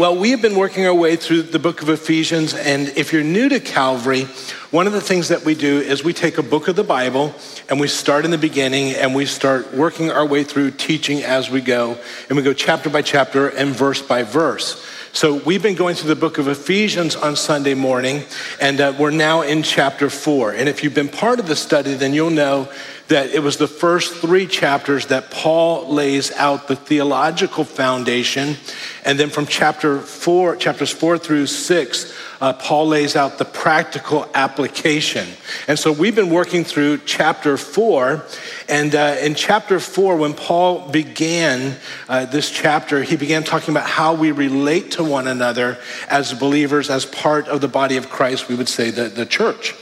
Well, we have been working our way through the book of Ephesians, and if you're new to Calvary, one of the things that we do is we take a book of the Bible and we start in the beginning and we start working our way through teaching as we go, and we go chapter by chapter and verse by verse. So we've been going through the book of Ephesians on Sunday morning, and uh, we're now in chapter four. And if you've been part of the study, then you'll know that it was the first three chapters that Paul lays out the theological foundation. And then from chapter four, chapters four through six, uh, Paul lays out the practical application. And so we've been working through chapter four. And uh, in chapter four, when Paul began uh, this chapter, he began talking about how we relate to one another as believers, as part of the body of Christ, we would say the, the church.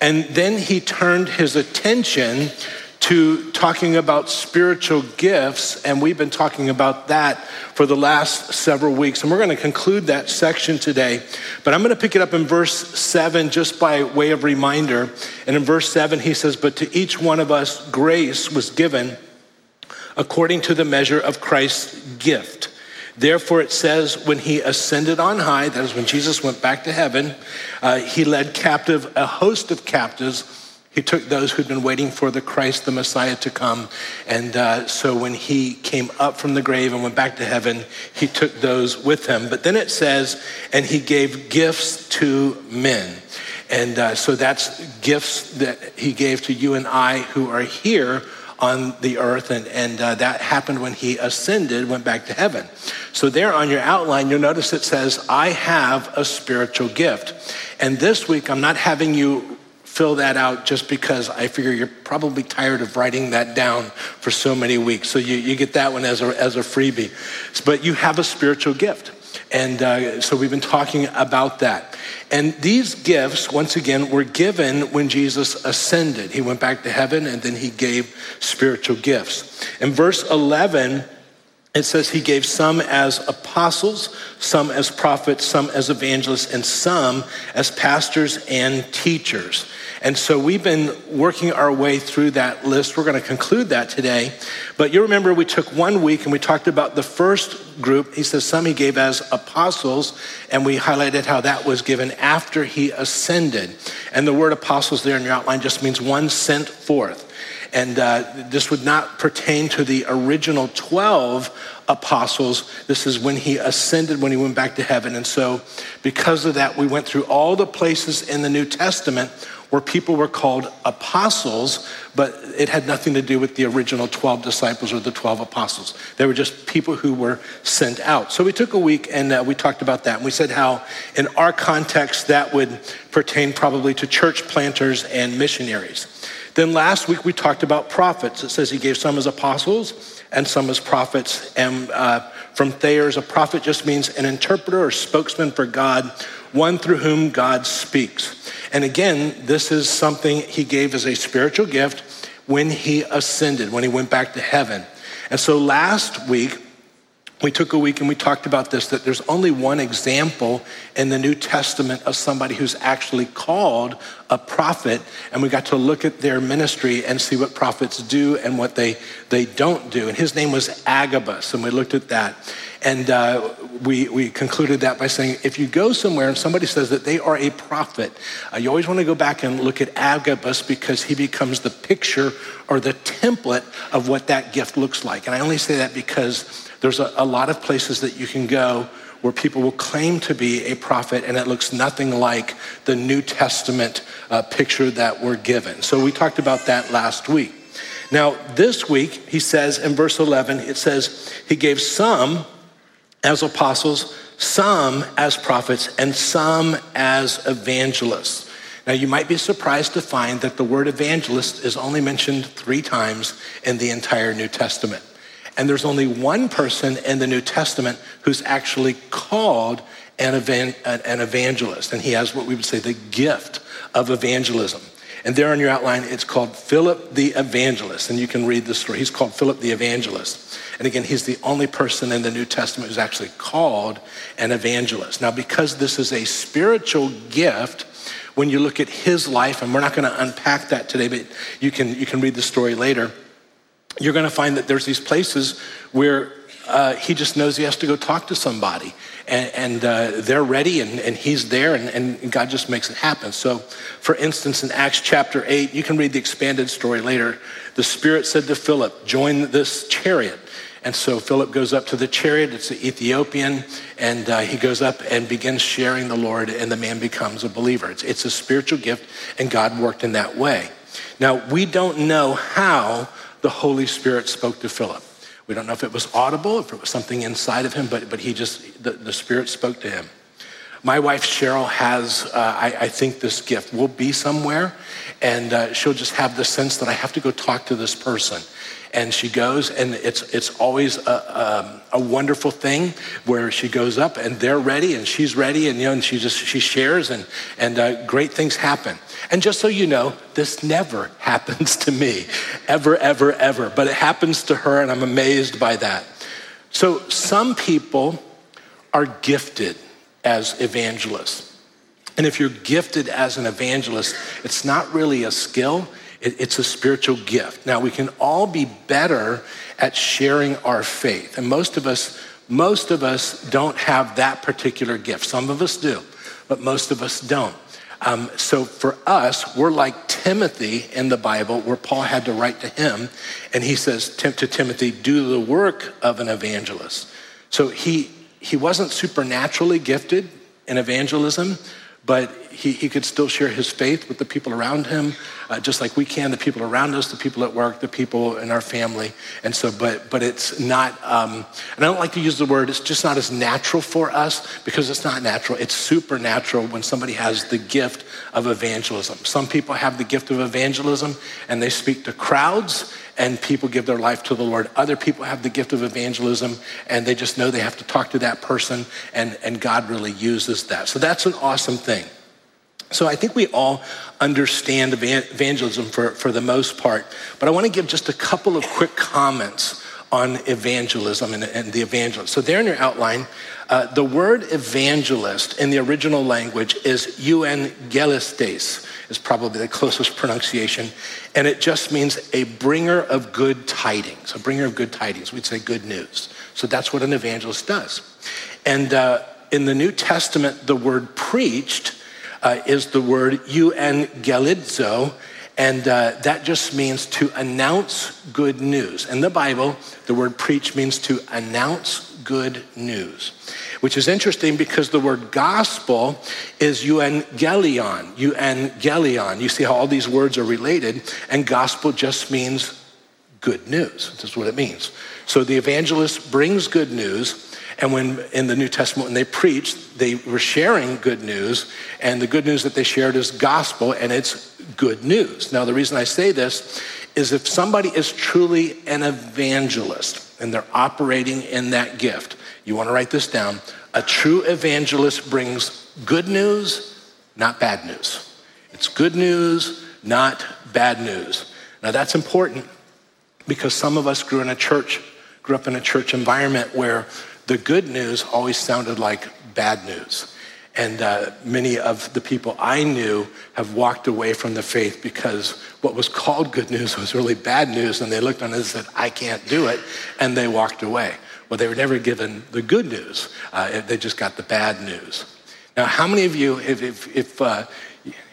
And then he turned his attention to talking about spiritual gifts, and we've been talking about that for the last several weeks. And we're going to conclude that section today. But I'm going to pick it up in verse 7 just by way of reminder. And in verse 7, he says, But to each one of us grace was given according to the measure of Christ's gift. Therefore, it says, when he ascended on high, that is when Jesus went back to heaven, uh, he led captive a host of captives. He took those who'd been waiting for the Christ, the Messiah, to come. And uh, so when he came up from the grave and went back to heaven, he took those with him. But then it says, and he gave gifts to men. And uh, so that's gifts that he gave to you and I who are here on the earth, and, and uh, that happened when he ascended, went back to heaven. So, there on your outline, you'll notice it says, I have a spiritual gift. And this week, I'm not having you fill that out just because I figure you're probably tired of writing that down for so many weeks. So, you, you get that one as a, as a freebie. But you have a spiritual gift. And uh, so we've been talking about that. And these gifts, once again, were given when Jesus ascended. He went back to heaven and then he gave spiritual gifts. In verse 11, it says he gave some as apostles, some as prophets, some as evangelists, and some as pastors and teachers. And so we've been working our way through that list. We're going to conclude that today. But you remember we took one week and we talked about the first group. He says some he gave as apostles, and we highlighted how that was given after he ascended. And the word apostles there in your outline just means one sent forth. And uh, this would not pertain to the original 12 apostles. This is when he ascended, when he went back to heaven. And so, because of that, we went through all the places in the New Testament where people were called apostles, but it had nothing to do with the original 12 disciples or the 12 apostles. They were just people who were sent out. So we took a week and uh, we talked about that. And we said how, in our context, that would pertain probably to church planters and missionaries. Then last week we talked about prophets. It says he gave some as apostles and some as prophets. And uh, from Thayer's, a prophet just means an interpreter or spokesman for God, one through whom God speaks. And again, this is something he gave as a spiritual gift when he ascended, when he went back to heaven. And so last week, we took a week and we talked about this that there's only one example in the New Testament of somebody who's actually called a prophet, and we got to look at their ministry and see what prophets do and what they, they don't do. And his name was Agabus, and we looked at that. And uh, we, we concluded that by saying if you go somewhere and somebody says that they are a prophet, uh, you always want to go back and look at Agabus because he becomes the picture or the template of what that gift looks like. And I only say that because there's a, a lot of places that you can go where people will claim to be a prophet and it looks nothing like the New Testament uh, picture that we're given. So we talked about that last week. Now, this week, he says in verse 11, it says, He gave some as apostles, some as prophets, and some as evangelists. Now, you might be surprised to find that the word evangelist is only mentioned three times in the entire New Testament. And there's only one person in the New Testament who's actually called an, evangelist. And he has what we would say the gift of evangelism. And there on your outline, it's called Philip the Evangelist. And you can read the story. He's called Philip the Evangelist. And again, he's the only person in the New Testament who's actually called an evangelist. Now, because this is a spiritual gift, when you look at his life, and we're not going to unpack that today, but you can, you can read the story later you're going to find that there's these places where uh, he just knows he has to go talk to somebody. And, and uh, they're ready, and, and he's there, and, and God just makes it happen. So, for instance, in Acts chapter 8, you can read the expanded story later. The Spirit said to Philip, Join this chariot. And so Philip goes up to the chariot. It's an Ethiopian. And uh, he goes up and begins sharing the Lord, and the man becomes a believer. It's, it's a spiritual gift, and God worked in that way. Now, we don't know how the Holy Spirit spoke to Philip. We don't know if it was audible, if it was something inside of him, but, but he just, the, the Spirit spoke to him. My wife Cheryl has, uh, I, I, think, this gift. We'll be somewhere, and uh, she'll just have the sense that I have to go talk to this person and she goes and it's it's always a, um, a, wonderful thing where she goes up and they're ready and she's ready and you know and she just she shares and and uh, great things happen. And just so you know this never happens to me. Ever ever ever. But it happens to her and i'm amazed by that. So some people are gifted as evangelists. And if you're gifted as an evangelist it's not really a skill it's a spiritual gift. Now, we can all be better at sharing our faith. And most of us, most of us don't have that particular gift. Some of us do, but most of us don't. Um, so for us, we're like Timothy in the Bible, where Paul had to write to him, and he says to Timothy, "Do the work of an evangelist." So he he wasn't supernaturally gifted in evangelism, but he, he could still share his faith with the people around him, uh, just like we can, the people around us, the people at work, the people in our family. And so, but, but it's not, um, and I don't like to use the word, it's just not as natural for us because it's not natural. It's supernatural when somebody has the gift of evangelism. Some people have the gift of evangelism and they speak to crowds and people give their life to the Lord. Other people have the gift of evangelism and they just know they have to talk to that person and, and God really uses that. So that's an awesome thing. So I think we all understand evangelism for, for the most part, but I want to give just a couple of quick comments on evangelism and, and the evangelist. So there in your outline, uh, the word evangelist in the original language is euangelistes, is probably the closest pronunciation, and it just means a bringer of good tidings, a bringer of good tidings. We'd say good news. So that's what an evangelist does. And uh, in the New Testament, the word preached uh, is the word euangelizo, and uh, that just means to announce good news. In the Bible, the word preach means to announce good news, which is interesting because the word gospel is euangelion, euangelion. You see how all these words are related, and gospel just means good news. That's what it means. So the evangelist brings good news and when in the New Testament, when they preached, they were sharing good news, and the good news that they shared is gospel, and it's good news. Now, the reason I say this is if somebody is truly an evangelist and they're operating in that gift, you want to write this down. A true evangelist brings good news, not bad news. It's good news, not bad news. Now, that's important because some of us grew in a church, grew up in a church environment where the good news always sounded like bad news. And uh, many of the people I knew have walked away from the faith because what was called good news was really bad news. And they looked on it and said, I can't do it. And they walked away. Well, they were never given the good news, uh, they just got the bad news. Now, how many of you, if, if, if uh,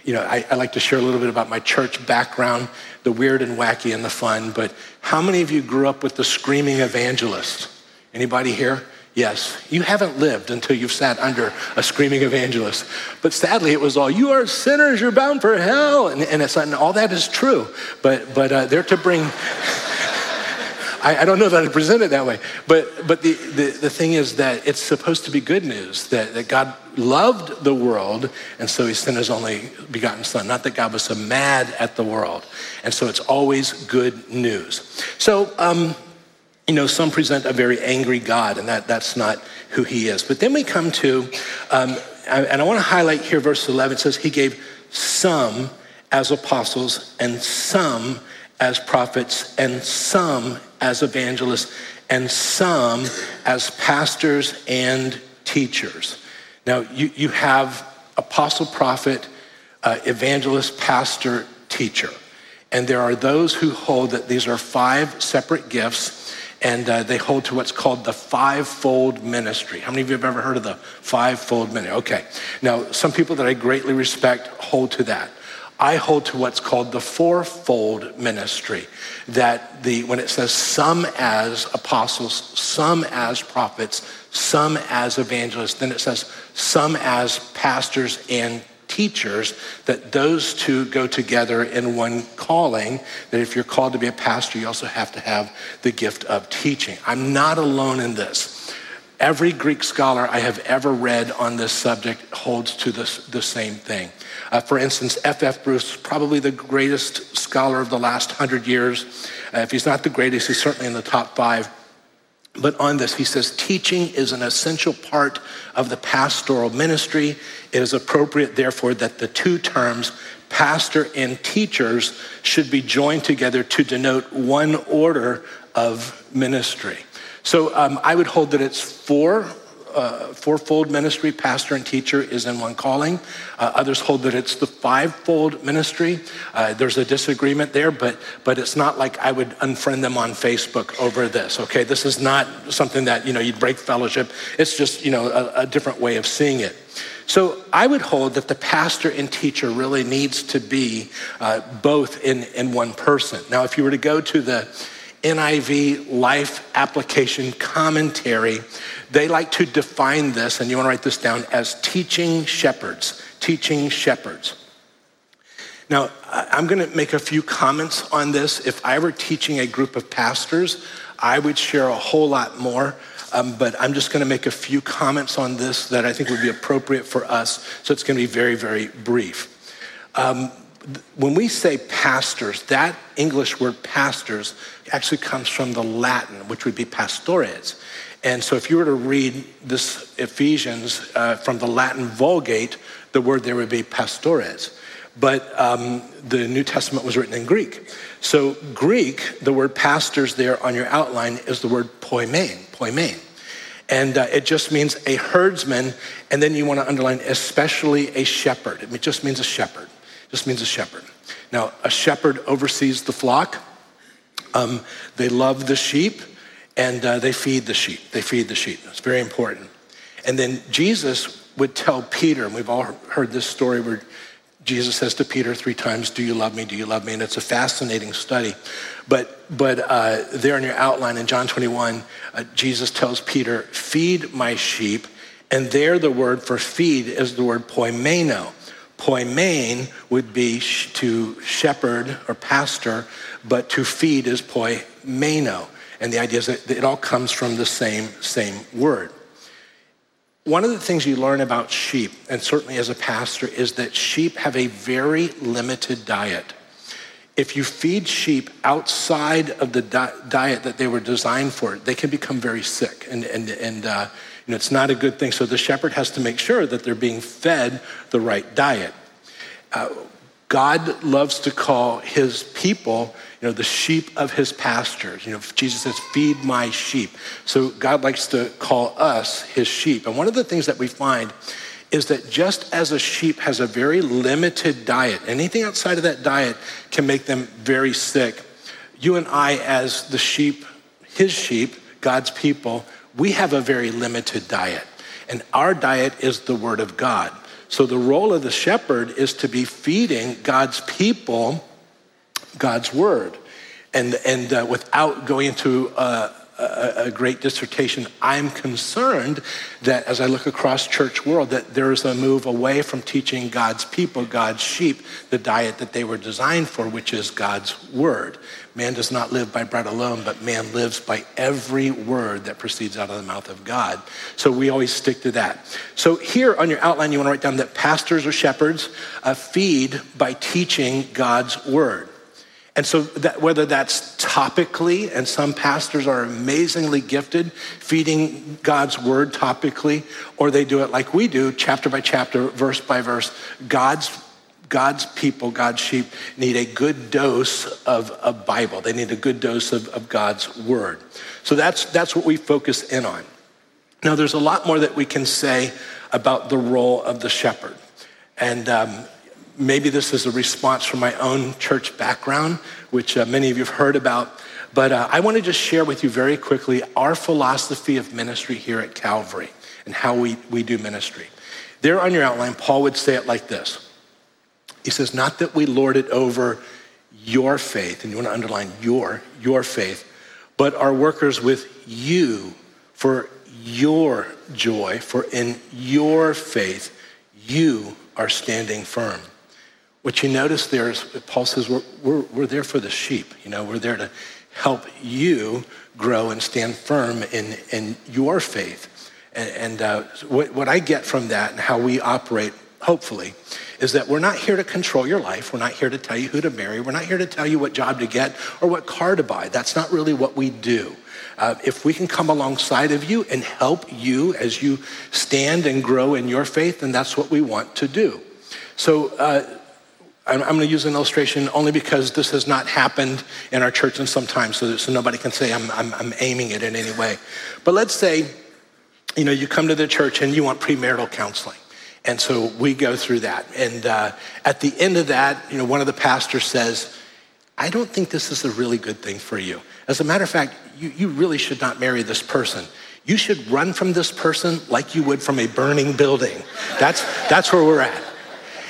you know, I, I like to share a little bit about my church background, the weird and wacky and the fun, but how many of you grew up with the screaming evangelist? Anybody here? Yes, you haven't lived until you've sat under a screaming evangelist. But sadly, it was all, you are sinners, you're bound for hell. And, and, it's, and all that is true. But, but uh, they're to bring, I, I, don't know that I present it that way. But, but the, the, the thing is that it's supposed to be good news that, that God loved the world, and so he sent his only begotten son. Not that God was so mad at the world. And so it's always good news. So, um, you know, some present a very angry God, and that, that's not who he is. But then we come to, um, and I want to highlight here verse 11. It says, He gave some as apostles, and some as prophets, and some as evangelists, and some as pastors and teachers. Now, you, you have apostle, prophet, uh, evangelist, pastor, teacher. And there are those who hold that these are five separate gifts and uh, they hold to what's called the fivefold ministry. How many of you have ever heard of the fivefold ministry? Okay. Now, some people that I greatly respect hold to that. I hold to what's called the fourfold ministry. That the when it says some as apostles, some as prophets, some as evangelists, then it says some as pastors and teachers, that those two go together in one calling. That if you're called to be a pastor, you also have to have the gift of teaching. I'm not alone in this. Every Greek scholar I have ever read on this subject holds to this, the same thing. Uh, for instance, F.F. F. Bruce, probably the greatest scholar of the last hundred years. Uh, if he's not the greatest, he's certainly in the top five. But on this, he says, teaching is an essential part of the pastoral ministry. It is appropriate, therefore, that the two terms, pastor and teachers, should be joined together to denote one order of ministry. So um, I would hold that it's four uh, fourfold ministry, pastor and teacher, is in one calling. Uh, others hold that it's the fivefold ministry. Uh, there's a disagreement there, but but it's not like I would unfriend them on Facebook over this. Okay, this is not something that you know you'd break fellowship. It's just you know a, a different way of seeing it. So I would hold that the pastor and teacher really needs to be uh, both in in one person. Now, if you were to go to the NIV Life Application Commentary, they like to define this, and you want to write this down, as teaching shepherds. Teaching shepherds. Now, I'm going to make a few comments on this. If I were teaching a group of pastors, I would share a whole lot more. Um, but I'm just going to make a few comments on this that I think would be appropriate for us. So it's going to be very, very brief. Um, when we say pastors, that English word pastors actually comes from the Latin, which would be pastores. And so if you were to read this Ephesians uh, from the Latin Vulgate, the word there would be pastores. But um, the New Testament was written in Greek. So Greek, the word pastors there on your outline is the word poimen, poimen. And uh, it just means a herdsman. And then you want to underline especially a shepherd. It just means a shepherd just means a shepherd. Now, a shepherd oversees the flock. Um, they love the sheep and uh, they feed the sheep. They feed the sheep. It's very important. And then Jesus would tell Peter, and we've all heard this story where Jesus says to Peter three times, Do you love me? Do you love me? And it's a fascinating study. But, but uh, there in your outline in John 21, uh, Jesus tells Peter, Feed my sheep. And there the word for feed is the word poimeno. Poimen would be to shepherd or pastor, but to feed is poimeno. And the idea is that it all comes from the same, same word. One of the things you learn about sheep, and certainly as a pastor, is that sheep have a very limited diet. If you feed sheep outside of the di- diet that they were designed for, they can become very sick. And, and, and uh, it's not a good thing. So the shepherd has to make sure that they're being fed the right diet. Uh, God loves to call his people, you know, the sheep of his pastures. You know, Jesus says, feed my sheep. So God likes to call us his sheep. And one of the things that we find is that just as a sheep has a very limited diet, anything outside of that diet can make them very sick. You and I, as the sheep, his sheep, God's people, we have a very limited diet. And our diet is the Word of God. So the role of the shepherd is to be feeding God's people God's Word. And, and uh, without going into a, a, great dissertation, I'm concerned that as I look across church world, that there is a move away from teaching God's people, God's sheep, the diet that they were designed for, which is God's word. Man does not live by bread alone, but man lives by every word that proceeds out of the mouth of God. So we always stick to that. So here on your outline, you want to write down that pastors or shepherds uh, feed by teaching God's word. And so, that, whether that's topically, and some pastors are amazingly gifted feeding God's word topically, or they do it like we do, chapter by chapter, verse by verse, God's God's people, God's sheep, need a good dose of a Bible. They need a good dose of, of God's word. So that's, that's what we focus in on. Now, there's a lot more that we can say about the role of the shepherd. And um, maybe this is a response from my own church background, which uh, many of you have heard about. But uh, I want to just share with you very quickly our philosophy of ministry here at Calvary and how we, we do ministry. There on your outline, Paul would say it like this He says, Not that we lord it over your faith, and you want to underline your, your faith, but are workers with you for your joy, for in your faith, you are standing firm. What you notice there is Paul says we're, we're, we're there for the sheep. You know, we're there to help you grow and stand firm in, in your faith. And, and uh, what, what I get from that and how we operate, hopefully, is that we're not here to control your life. We're not here to tell you who to marry. We're not here to tell you what job to get or what car to buy. That's not really what we do. Uh, if we can come alongside of you and help you as you stand and grow in your faith, then that's what we want to do. So, uh, I'm, I'm going to use an illustration only because this has not happened in our church in some time, so, so nobody can say I'm, I'm, I'm aiming it in any way. But let's say, you know, you come to the church and you want premarital counseling. And so we go through that. And uh, at the end of that, you know, one of the pastors says, I don't think this is a really good thing for you. As a matter of fact, you, you really should not marry this person. You should run from this person like you would from a burning building. That's, that's where we're at.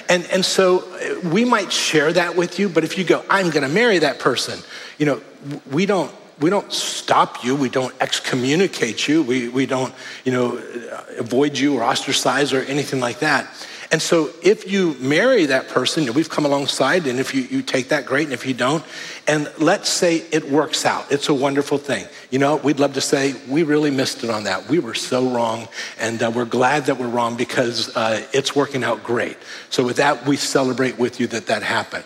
And, and so uh, we might share that with you, but if you go, I'm going to marry that person, you know, we don't, we don't stop you. We don't excommunicate you. We, we don't, you know, avoid you or ostracize or anything like that. And so if you marry that person, we've come alongside, and if you, you take that, great. And if you don't, and let's say it works out, it's a wonderful thing. You know, we'd love to say, we really missed it on that. We were so wrong, and uh, we're glad that we're wrong because uh, it's working out great. So with that, we celebrate with you that that happened.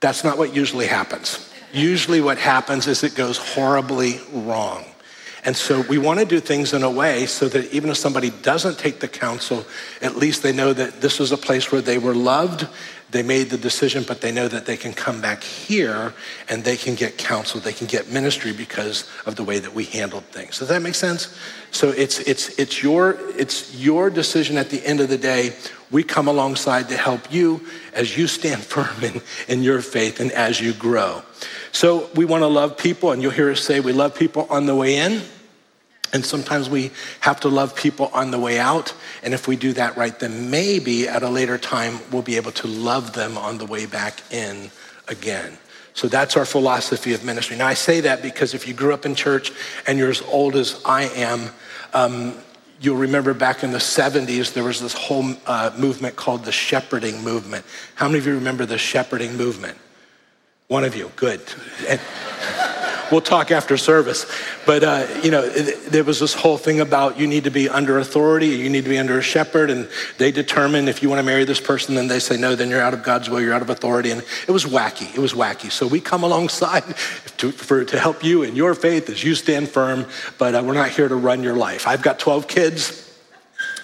That's not what usually happens. Usually, what happens is it goes horribly wrong. And so we want to do things in a way so that even if somebody doesn't take the counsel, at least they know that this was a place where they were loved, they made the decision, but they know that they can come back here and they can get counsel, they can get ministry because of the way that we handled things. Does that make sense? So it's it's it's your it's your decision at the end of the day. We come alongside to help you as you stand firm in, in your faith and as you grow. So we want to love people, and you'll hear us say we love people on the way in. And sometimes we have to love people on the way out. And if we do that right, then maybe at a later time we'll be able to love them on the way back in again. So that's our philosophy of ministry. Now, I say that because if you grew up in church and you're as old as I am, um, you'll remember back in the 70s, there was this whole uh, movement called the shepherding movement. How many of you remember the shepherding movement? One of you, good. And we'll talk after service. But, uh, you know, it, there was this whole thing about you need to be under authority, you need to be under a shepherd, and they determine if you want to marry this person, then they say no, then you're out of God's will, you're out of authority. And it was wacky. It was wacky. So we come alongside to, for, to help you in your faith as you stand firm, but uh, we're not here to run your life. I've got 12 kids.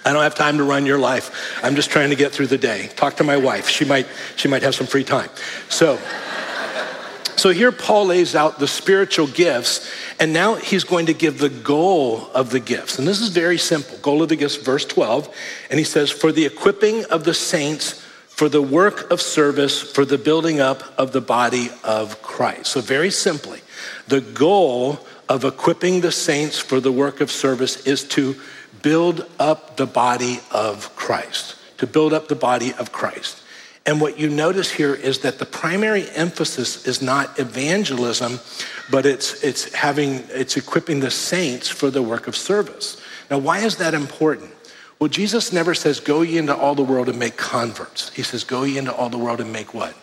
I don't have time to run your life. I'm just trying to get through the day. Talk to my wife. She might, she might have some free time. So, so here Paul lays out the spiritual gifts, and now he's going to give the goal of the gifts. And this is very simple. Goal of the gifts, verse 12. And he says, For the equipping of the saints for the work of service, for the building up of the body of Christ. So, very simply, the goal of equipping the saints for the work of service is to build up the body of Christ, to build up the body of Christ. And what you notice here is that the primary emphasis is not evangelism, but it's, it's having, it's equipping the saints for the work of service. Now, why is that important? Well, Jesus never says, go ye into all the world and make converts. He says, go ye into all the world and make what?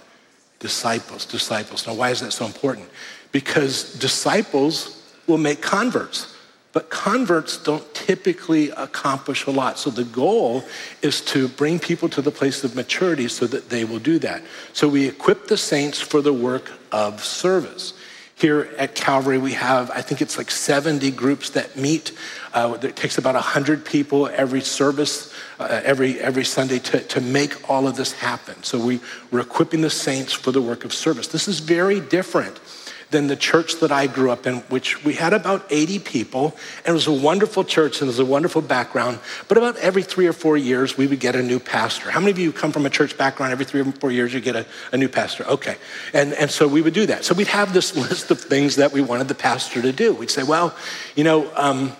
Disciples, disciples. Now, why is that so important? Because disciples will make converts. But converts don't typically accomplish a lot. So the goal is to bring people to the place of maturity so that they will do that. So we equip the saints for the work of service. Here at Calvary, we have, I think it's like 70 groups that meet. Uh, it takes about 100 people every service, uh, every, every Sunday to, to make all of this happen. So we, we're equipping the saints for the work of service. This is very different than the church that I grew up in, which we had about 80 people, and it was a wonderful church and it was a wonderful background. But about every three or four years, we would get a new pastor. How many of you come from a church background? Every three or four years, you get a, a new pastor. Okay. And, and so we would do that. So we'd have this list of things that we wanted the pastor to do. We'd say, well, you know, um,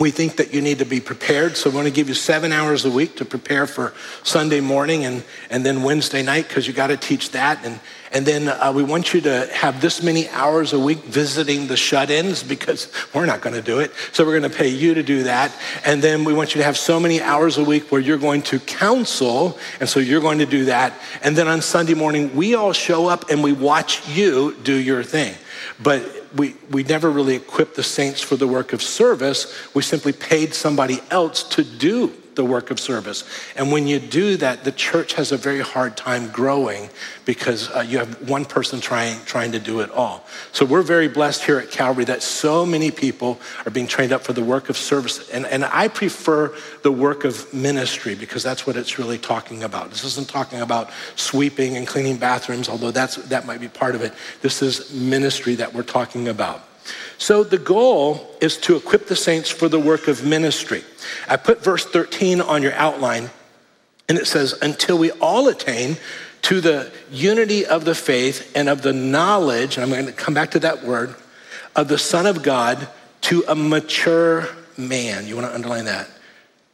we think that you need to be prepared. So we want to give you seven hours a week to prepare for Sunday morning and, and then Wednesday night because you got to teach that. And, and then uh, we want you to have this many hours a week visiting the shut ins because we're not going to do it. So we're going to pay you to do that. And then we want you to have so many hours a week where you're going to counsel. And so you're going to do that. And then on Sunday morning, we all show up and we watch you do your thing. But we, we never really equipped the saints for the work of service. We simply paid somebody else to do the work of service. And when you do that, the church has a very hard time growing because uh, you have one person trying, trying to do it all. So we're very blessed here at Calvary that so many people are being trained up for the work of service. And, and I prefer the work of ministry because that's what it's really talking about. This isn't talking about sweeping and cleaning bathrooms, although that's, that might be part of it. This is ministry that we're talking about. So the goal is to equip the saints for the work of ministry. I put verse 13 on your outline, and it says, Until we all attain to the unity of the faith and of the knowledge, and I'm going to come back to that word, of the Son of God to a mature man. You want to underline that?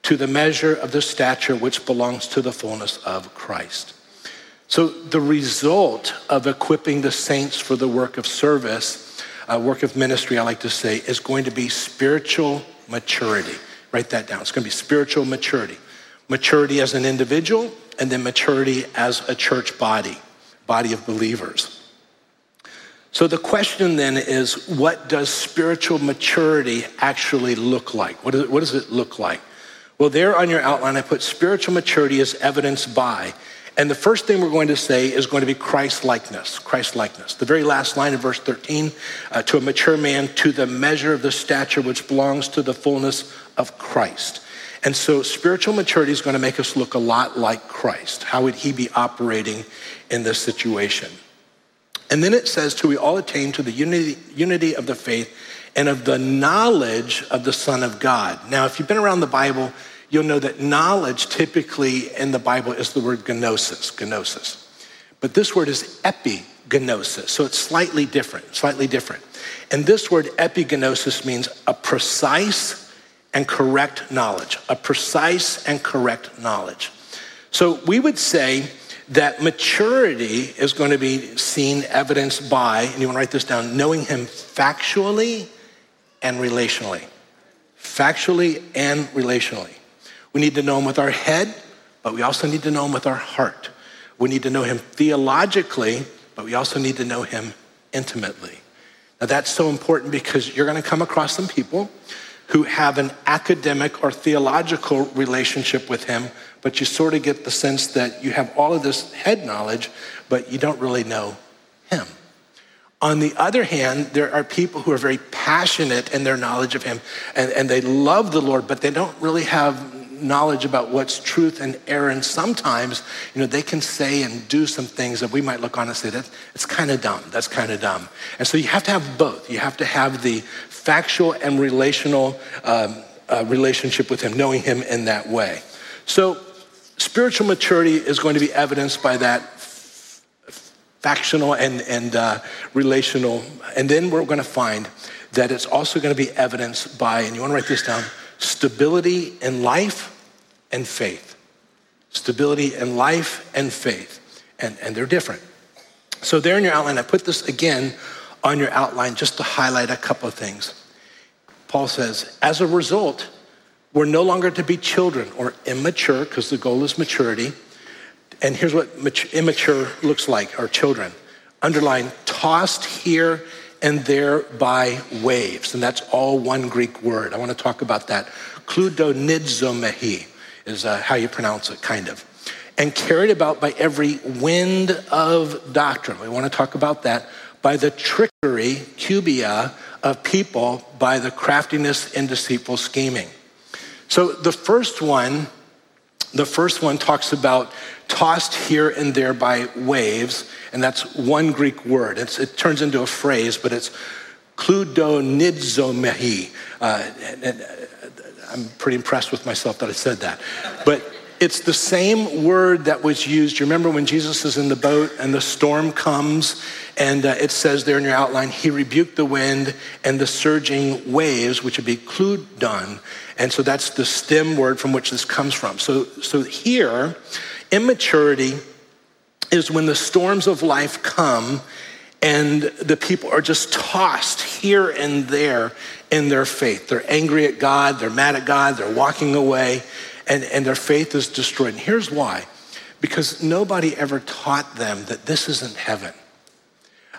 To the measure of the stature which belongs to the fullness of Christ. So, the result of equipping the saints for the work of service uh, work of ministry, I like to say, is going to be spiritual maturity. Write that down. It's going to be spiritual maturity. Maturity as an individual, and then maturity as a church body, body of believers. So the question then is what does spiritual maturity actually look like? What, it, what does it look like? Well, there on your outline, I put spiritual maturity is evidenced by. And the first thing we're going to say is going to be Christ likeness. Christ likeness. The very last line of verse 13 uh, to a mature man, to the measure of the stature which belongs to the fullness of Christ. And so spiritual maturity is going to make us look a lot like Christ. How would he be operating in this situation? And then it says, to we all attain to the unity, unity of the faith and of the knowledge of the Son of God. Now, if you've been around the Bible, you'll know that knowledge typically in the Bible is the word gnosis, gnosis. But this word is epigenosis, so it's slightly different, slightly different. And this word epigenosis means a precise and correct knowledge, a precise and correct knowledge. So we would say that maturity is going to be seen evidenced by, and you want to write this down, knowing him factually and relationally. Factually and relationally. We need to know him with our head, but we also need to know him with our heart. We need to know him theologically, but we also need to know him intimately. Now, that's so important because you're going to come across some people who have an academic or theological relationship with him, but you sort of get the sense that you have all of this head knowledge, but you don't really know him. On the other hand, there are people who are very passionate in their knowledge of him and, and they love the Lord, but they don't really have knowledge about what's truth and error. And sometimes, you know, they can say and do some things that we might look on and say, that it's kind of dumb. That's kind of dumb. And so you have to have both. You have to have the factual and relational um, uh, relationship with Him, knowing Him in that way. So spiritual maturity is going to be evidenced by that factional and, and uh, relational. And then we're going to find that it's also going to be evidenced by, and you want to write this down, stability in life and faith. Stability in life and faith. And, and they're different. So, there in your outline, I put this again on your outline just to highlight a couple of things. Paul says, as a result, we're no longer to be children or immature, because the goal is maturity. And here's what immature looks like, or children. Underline, tossed here and there by waves. And that's all one Greek word. I want to talk about that. Kludonizomehi is uh, how you pronounce it, kind of. And carried about by every wind of doctrine. We want to talk about that. By the trickery, cubia, of people, by the craftiness and deceitful scheming. So the first one The first one talks about tossed here and there by waves, and that's one Greek word. It's, it turns into a phrase, but it's kludonizomehi. Uh, and, uh, I'm pretty impressed with myself that I said that. But it's the same word that was used. You remember when Jesus is in the boat and the storm comes, and uh, it says there in your outline, he rebuked the wind and the surging waves, which would be kludon. And so that's the stem word from which this comes from. So, so here, immaturity is when the storms of life come and the people are just tossed here and there in their faith. They're angry at God, they're mad at God, they're walking away and, and their faith is destroyed. And here's why because nobody ever taught them that this isn't heaven.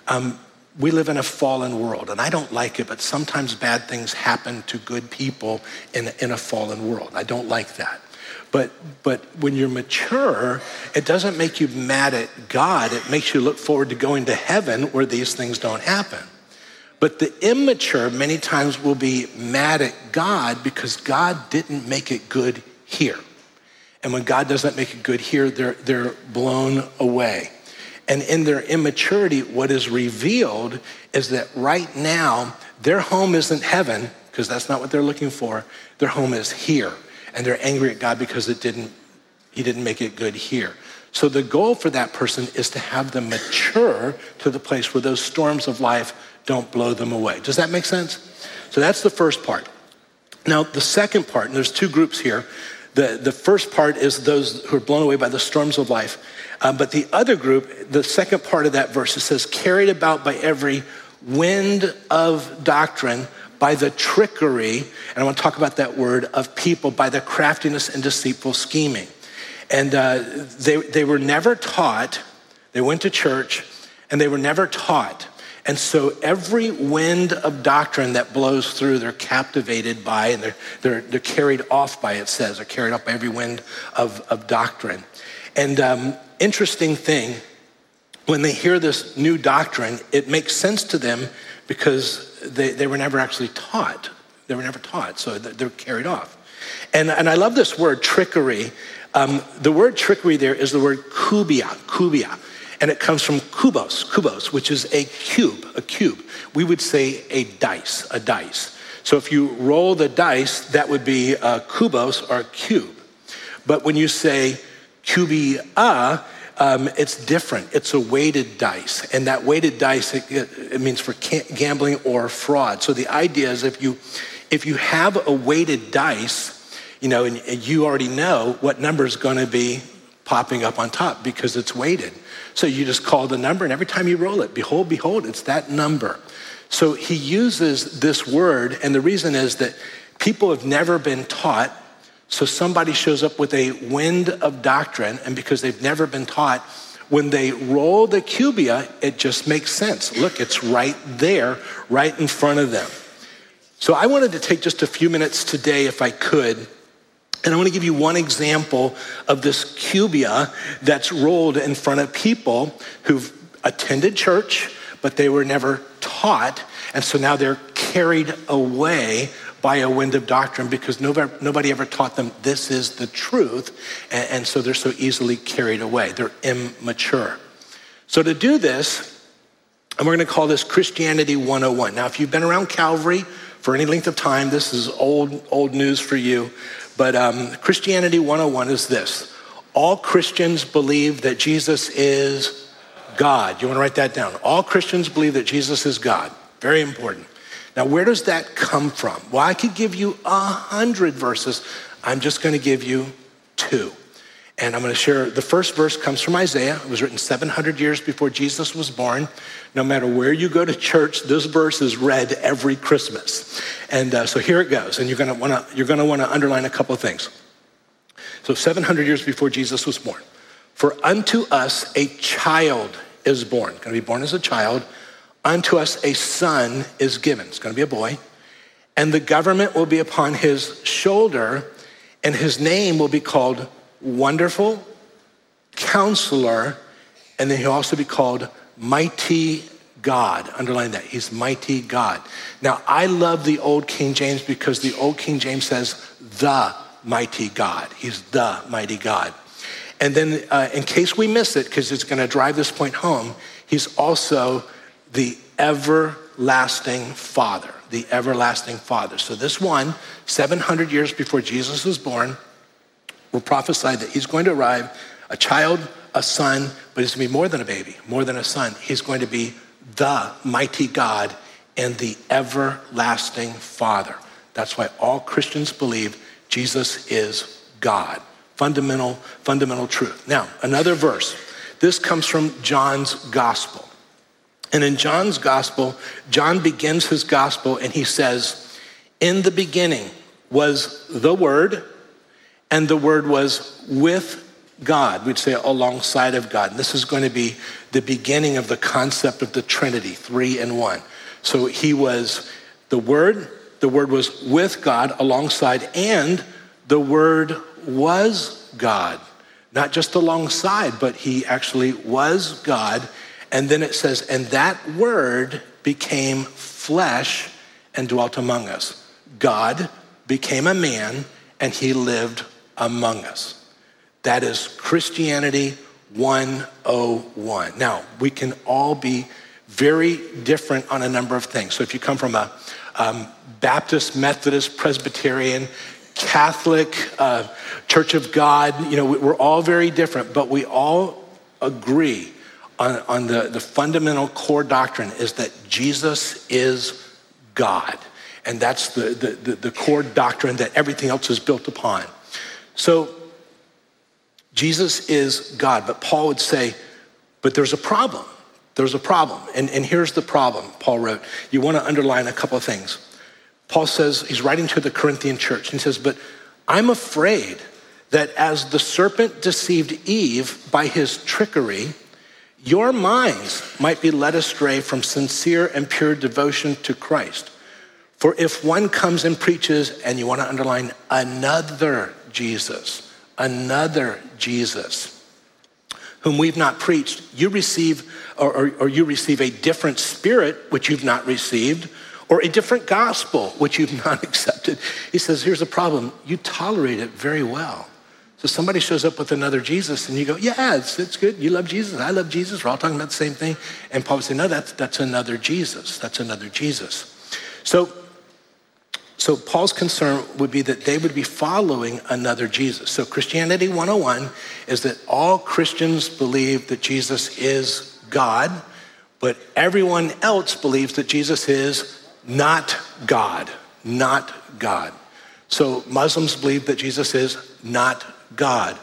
Um, we live in a fallen world, and I don't like it, but sometimes bad things happen to good people in, in a fallen world. I don't like that. But, but when you're mature, it doesn't make you mad at God. It makes you look forward to going to heaven where these things don't happen. But the immature many times will be mad at God because God didn't make it good here. And when God doesn't make it good here, they're, they're blown away. And in their immaturity, what is revealed is that right now, their home isn't heaven, because that's not what they're looking for. Their home is here. And they're angry at God because it didn't, he didn't make it good here. So the goal for that person is to have them mature to the place where those storms of life don't blow them away. Does that make sense? So that's the first part. Now, the second part, and there's two groups here. The, the first part is those who are blown away by the storms of life. Um, but the other group, the second part of that verse, it says, carried about by every wind of doctrine, by the trickery, and I want to talk about that word, of people, by the craftiness and deceitful scheming. And uh, they, they were never taught, they went to church, and they were never taught and so every wind of doctrine that blows through, they're captivated by and they're, they're, they're carried off by, it says, they're carried off by every wind of, of doctrine. And um, interesting thing, when they hear this new doctrine, it makes sense to them because they, they were never actually taught. They were never taught, so they're carried off. And, and I love this word, trickery. Um, the word trickery there is the word kubia, kubia and it comes from kubos, kubos, which is a cube, a cube. We would say a dice, a dice. So if you roll the dice, that would be a kubos or a cube. But when you say kubia, um, it's different. It's a weighted dice, and that weighted dice it, it means for gambling or fraud. So the idea is if you if you have a weighted dice, you know, and, you already know what number is going to be popping up on top because it's weighted. So you just call the number, and every time you roll it, behold, behold, it's that number. So he uses this word, and the reason is that people have never been taught. So somebody shows up with a wind of doctrine, and because they've never been taught, when they roll the cubia, it just makes sense. Look, it's right there, right in front of them. So I wanted to take just a few minutes today, if I could, and I want to give you one example of this cubia that's rolled in front of people who've attended church, but they were never taught. And so now they're carried away by a wind of doctrine because nobody, ever taught them this is the truth. And, and so they're so easily carried away. They're immature. So to do this, and we're going to call this Christianity 101. Now, if you've been around Calvary for any length of time, this is old, old news for you. But um, Christianity 101 is this all Christians believe that Jesus is God. You want to write that down? All Christians believe that Jesus is God. Very important. Now, where does that come from? Well, I could give you a hundred verses. I'm just going to give you two. And I'm going to share the first verse comes from Isaiah. It was written 700 years before Jesus was born. No matter where you go to church, this verse is read every Christmas. And uh, so here it goes. And you're going to want to you're going to want to underline a couple of things. So 700 years before Jesus was born, for unto us a child is born. Going to be born as a child. Unto us a son is given. It's going to be a boy. And the government will be upon his shoulder, and his name will be called Wonderful, Counselor, and then he'll also be called Mighty God. Underline that. He's mighty God. Now, I love the Old King James because the Old King James says, the mighty God. He's the mighty God. And then, uh, in case we miss it, because it's going to drive this point home, he's also the everlasting Father. The everlasting Father. So, this one, 700 years before Jesus was born, will prophesy that he's going to arrive, a child, a son, but he's going to be more than a baby, more than a son. He's going to be the mighty God and the everlasting Father. That's why all Christians believe Jesus is God. Fundamental, fundamental truth. Now, another verse. This comes from John's gospel. And in John's gospel, John begins his gospel and he says, In the beginning was the Word, and the Word was with God. We'd say alongside of God. And this is going to be the beginning of the concept of the Trinity, three and one. So he was the Word, the Word was with God alongside, and the Word was God. Not just alongside, but he actually was God. And then it says, and that Word became flesh and dwelt among us. God became a man and he lived among us. That is Christianity 101. Now, we can all be very different on a number of things. So if you come from a um, Baptist, Methodist, Presbyterian, Catholic, uh, Church of God, you know, we're all very different, but we all agree on, on the, the fundamental core doctrine is that Jesus is God. And that's the, the, the, the core doctrine that everything else is built upon. So Jesus is God, but Paul would say, but there's a problem. There's a problem. And, and here's the problem, Paul wrote. You want to underline a couple of things. Paul says, he's writing to the Corinthian church, and he says, But I'm afraid that as the serpent deceived Eve by his trickery, your minds might be led astray from sincere and pure devotion to Christ. For if one comes and preaches, and you want to underline another Jesus, another Jesus whom we've not preached, you receive, or, or, or, you receive a different spirit, which you've not received, or a different gospel, which you've not accepted. He says, here's the problem you tolerate it very well. So somebody shows up with another Jesus, and you go, yeah, it's, it's good. You love Jesus. I love Jesus. We're all talking about the same thing. And Paul would say, no, that's, that's another Jesus. That's another Jesus. So so Paul's concern would be that they would be following another Jesus. So Christianity 101 is that all Christians believe that Jesus is God, but everyone else believes that Jesus is not God, not God. So Muslims believe that Jesus is not God.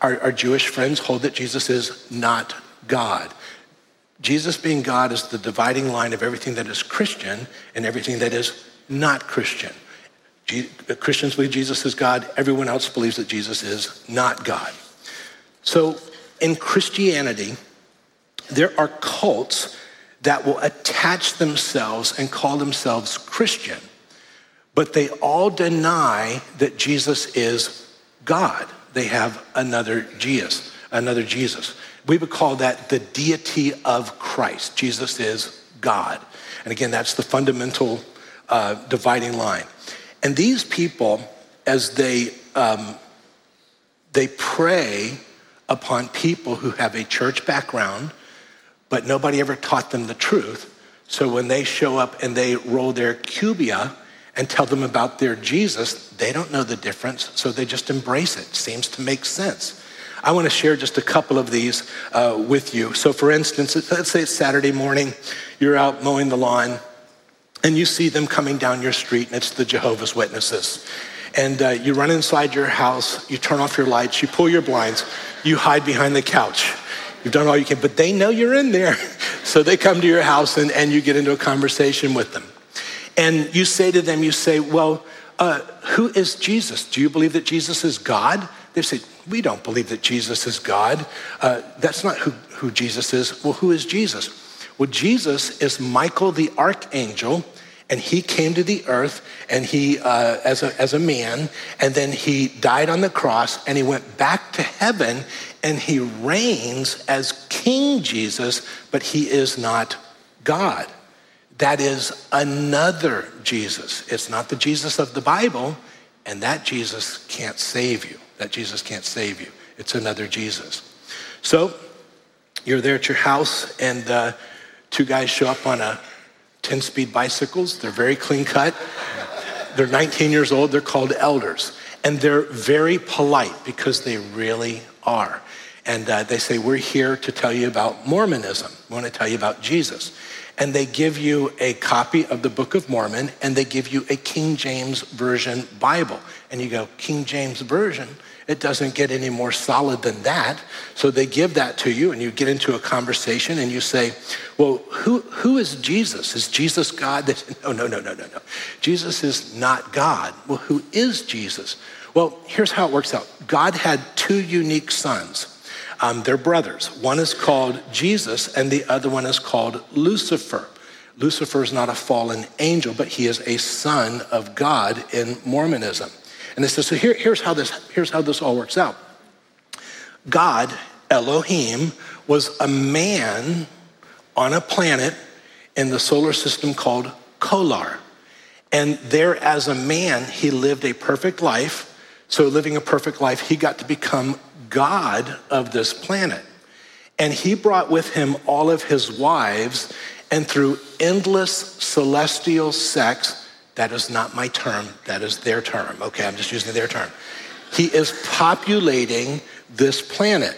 Our, our Jewish friends hold that Jesus is not God. Jesus being God is the dividing line of everything that is Christian and everything that is not Christian. Christians believe Jesus is God. Everyone else believes that Jesus is not God. So in Christianity, there are cults that will attach themselves and call themselves Christian, but they all deny that Jesus is God. They have another Jesus, another Jesus. We would call that the deity of Christ. Jesus is God. And again, that's the fundamental uh, dividing line. And these people, as they, um, they prey upon people who have a church background, but nobody ever taught them the truth. So when they show up and they roll their cubia and tell them about their Jesus, they don't know the difference, so they just embrace it. Seems to make sense. I want to share just a couple of these uh, with you. So, for instance, let's say it's Saturday morning, you're out mowing the lawn, and you see them coming down your street, and it's the Jehovah's Witnesses. And uh, you run inside your house, you turn off your lights, you pull your blinds, you hide behind the couch. You've done all you can, but they know you're in there. So they come to your house and, and you get into a conversation with them. And you say to them, you say, Well, uh, who is Jesus? Do you believe that Jesus is God? They say, We don't believe that Jesus is God. Uh, that's not who, who Jesus is. Well, who is Jesus? Well, Jesus is Michael the archangel and he came to the earth and he uh, as, a, as a man and then he died on the cross and he went back to heaven and he reigns as king jesus but he is not god that is another jesus it's not the jesus of the bible And that Jesus can't save you. That Jesus can't save you. It's another Jesus. So you're there at your house, and uh, two guys show up on a 10 speed bicycles. They're very clean cut. They're 19 years old. They're called elders. And they're very polite because they really are. And uh, they say, We're here to tell you about Mormonism. We want to tell you about Jesus. And they give you a copy of the Book of Mormon and they give you a King James Version Bible. And you go, King James Version? It doesn't get any more solid than that. So they give that to you, and you get into a conversation and you say, Well, who, who is Jesus? Is Jesus God? No, no, no, no, no, no. Jesus is not God. Well, who is Jesus? Well, here's how it works out God had two unique sons. Um, they're brothers. One is called Jesus, and the other one is called Lucifer. Lucifer is not a fallen angel, but he is a son of God in Mormonism. And they said, so here, here's, how this, here's how this all works out. God, Elohim, was a man on a planet in the solar system called Kolob. And there, as a man, he lived a perfect life. So, living a perfect life, he got to become God of this planet. And he brought with him all of his wives, and through endless celestial sex, that is not my term, that is their term. Okay, I'm just using their term. He is populating this planet.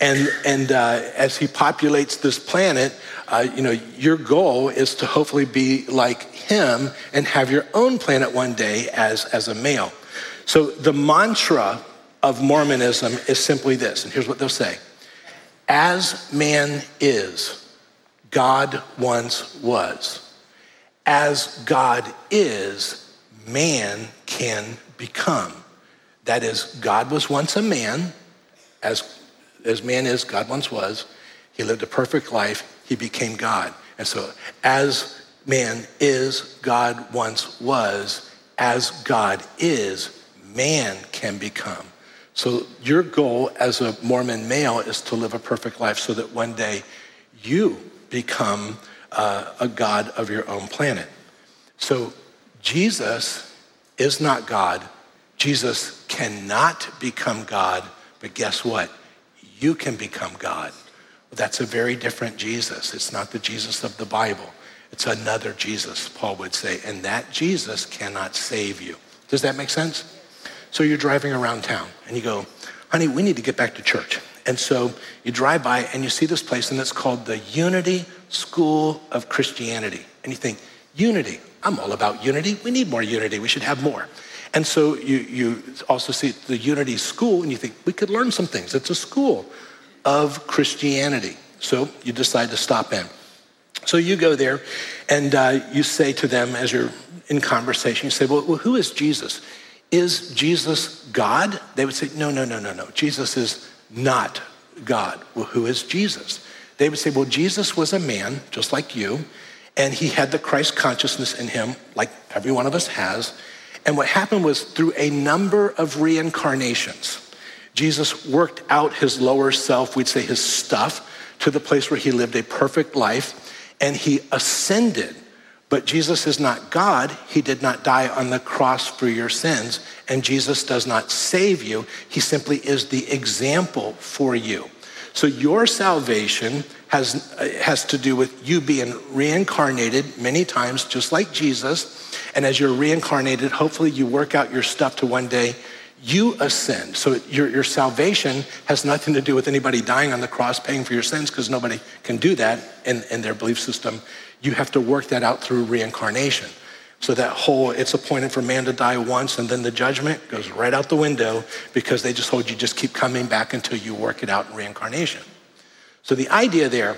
And, and uh, as he populates this planet, uh, you know, your goal is to hopefully be like him and have your own planet one day as, as a male. So the mantra of Mormonism is simply this, and here's what they'll say As man is, God once was as God is, man can become. That is, God was once a man, as, as man is, God once was. He lived a perfect life, he became God. And so, as man is, God once was, as God is, man can become. So, your goal as a Mormon male is to live a perfect life so that one day you become uh, a God of your own planet. So Jesus is not God. Jesus cannot become God, but guess what? You can become God. That's a very different Jesus. It's not the Jesus of the Bible. It's another Jesus, Paul would say, and that Jesus cannot save you. Does that make sense? So you're driving around town and you go, honey, we need to get back to church. And so you drive by and you see this place, and it's called the Unity School of Christianity. And you think, unity, I'm all about unity. We need more unity. We should have more. And so you, you also see the Unity School, and you think, we could learn some things. It's a school of Christianity. So you decide to stop in. So you go there and uh, you say to them as you're in conversation, you say, well, well, who is Jesus? Is Jesus God? They would say, no, no, no, no, no. Jesus is not God. Well, who is Jesus? They would say, well, Jesus was a man just like you, and he had the Christ consciousness in him, like every one of us has. And what happened was through a number of reincarnations, Jesus worked out his lower self, we'd say his stuff, to the place where he lived a perfect life, and he ascended but Jesus is not God. He did not die on the cross for your sins. And Jesus does not save you. He simply is the example for you. So your salvation has, uh, has to do with you being reincarnated many times, just like Jesus. And as you're reincarnated, hopefully you work out your stuff to one day you ascend. So your, your salvation has nothing to do with anybody dying on the cross, paying for your sins, because nobody can do that in, in their belief system. You have to work that out through reincarnation. So that whole, it's appointed for man to die once and then the judgment goes right out the window because they just hold you just keep coming back until you work it out in reincarnation. So the idea there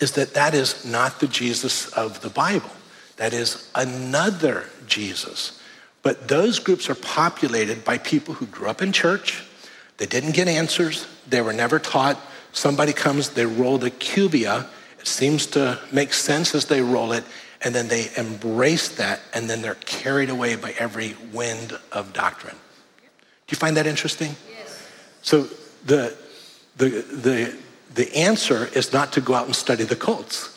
is that that is not the Jesus of the Bible. That is another Jesus. But those groups are populated by people who grew up in church. They didn't get answers. They were never taught. Somebody comes, they roll the cubia seems to make sense as they roll it, and then they embrace that, and then they're carried away by every wind of doctrine. Do you find that interesting? Yes. So the, the, the, the answer is not to go out and study the cults.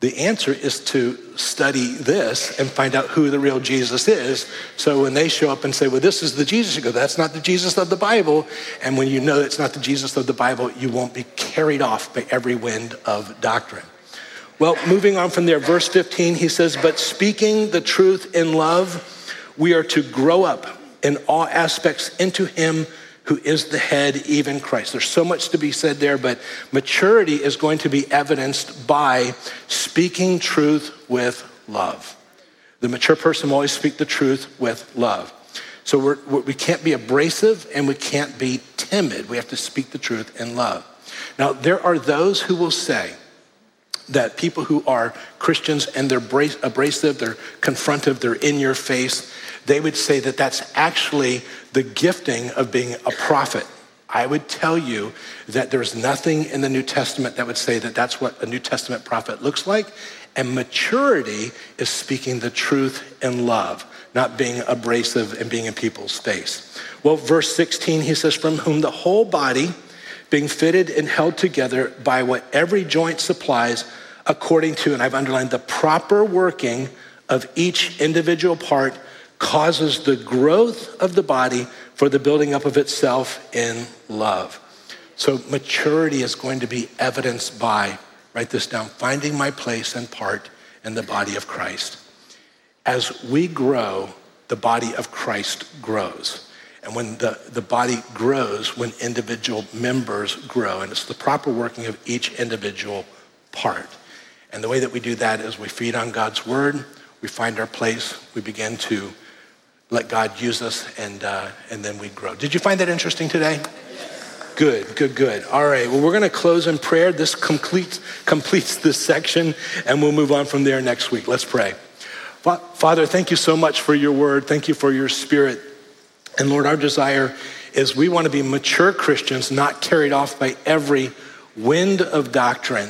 The answer is to study this and find out who the real Jesus is. So when they show up and say, Well, this is the Jesus, you go, That's not the Jesus of the Bible. And when you know it's not the Jesus of the Bible, you won't be carried off by every wind of doctrine. Well, moving on from there, verse 15, he says, But speaking the truth in love, we are to grow up in all aspects into him who is the head, even Christ. There's so much to be said there, but maturity is going to be evidenced by speaking truth with love. The mature person will always speak the truth with love. So we're, we can't be abrasive and we can't be timid. We have to speak the truth in love. Now, there are those who will say that people who are Christians and they're abrasive, they're confrontive, they're in your face, they would say that that's actually the gifting of being a prophet. I would tell you that there's nothing in the New Testament that would say that that's what a New Testament prophet looks like. And maturity is speaking the truth in love, not being abrasive and being in people's face. Well, verse 16, he says, From whom the whole body, being fitted and held together by what every joint supplies, according to, and I've underlined, the proper working of each individual part causes the growth of the body for the building up of itself in love. So maturity is going to be evidenced by, write this down, finding my place and part in the body of Christ. As we grow, the body of Christ grows. And when the, the body grows, when individual members grow, and it's the proper working of each individual part. And the way that we do that is we feed on God's word, we find our place, we begin to let God use us, and, uh, and then we grow. Did you find that interesting today? Good, good, good. All right, well, we're going to close in prayer. This completes, completes this section, and we'll move on from there next week. Let's pray. Father, thank you so much for your word. Thank you for your spirit. And Lord, our desire is we want to be mature Christians, not carried off by every wind of doctrine.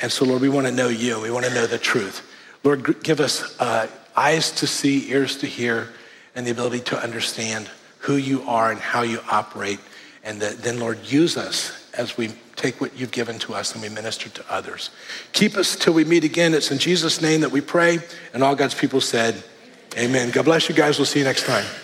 And so, Lord, we want to know you. We want to know the truth. Lord, give us uh, eyes to see, ears to hear and the ability to understand who you are and how you operate. And that then, Lord, use us as we take what you've given to us and we minister to others. Keep us till we meet again. It's in Jesus' name that we pray. And all God's people said, Amen. God bless you guys. We'll see you next time.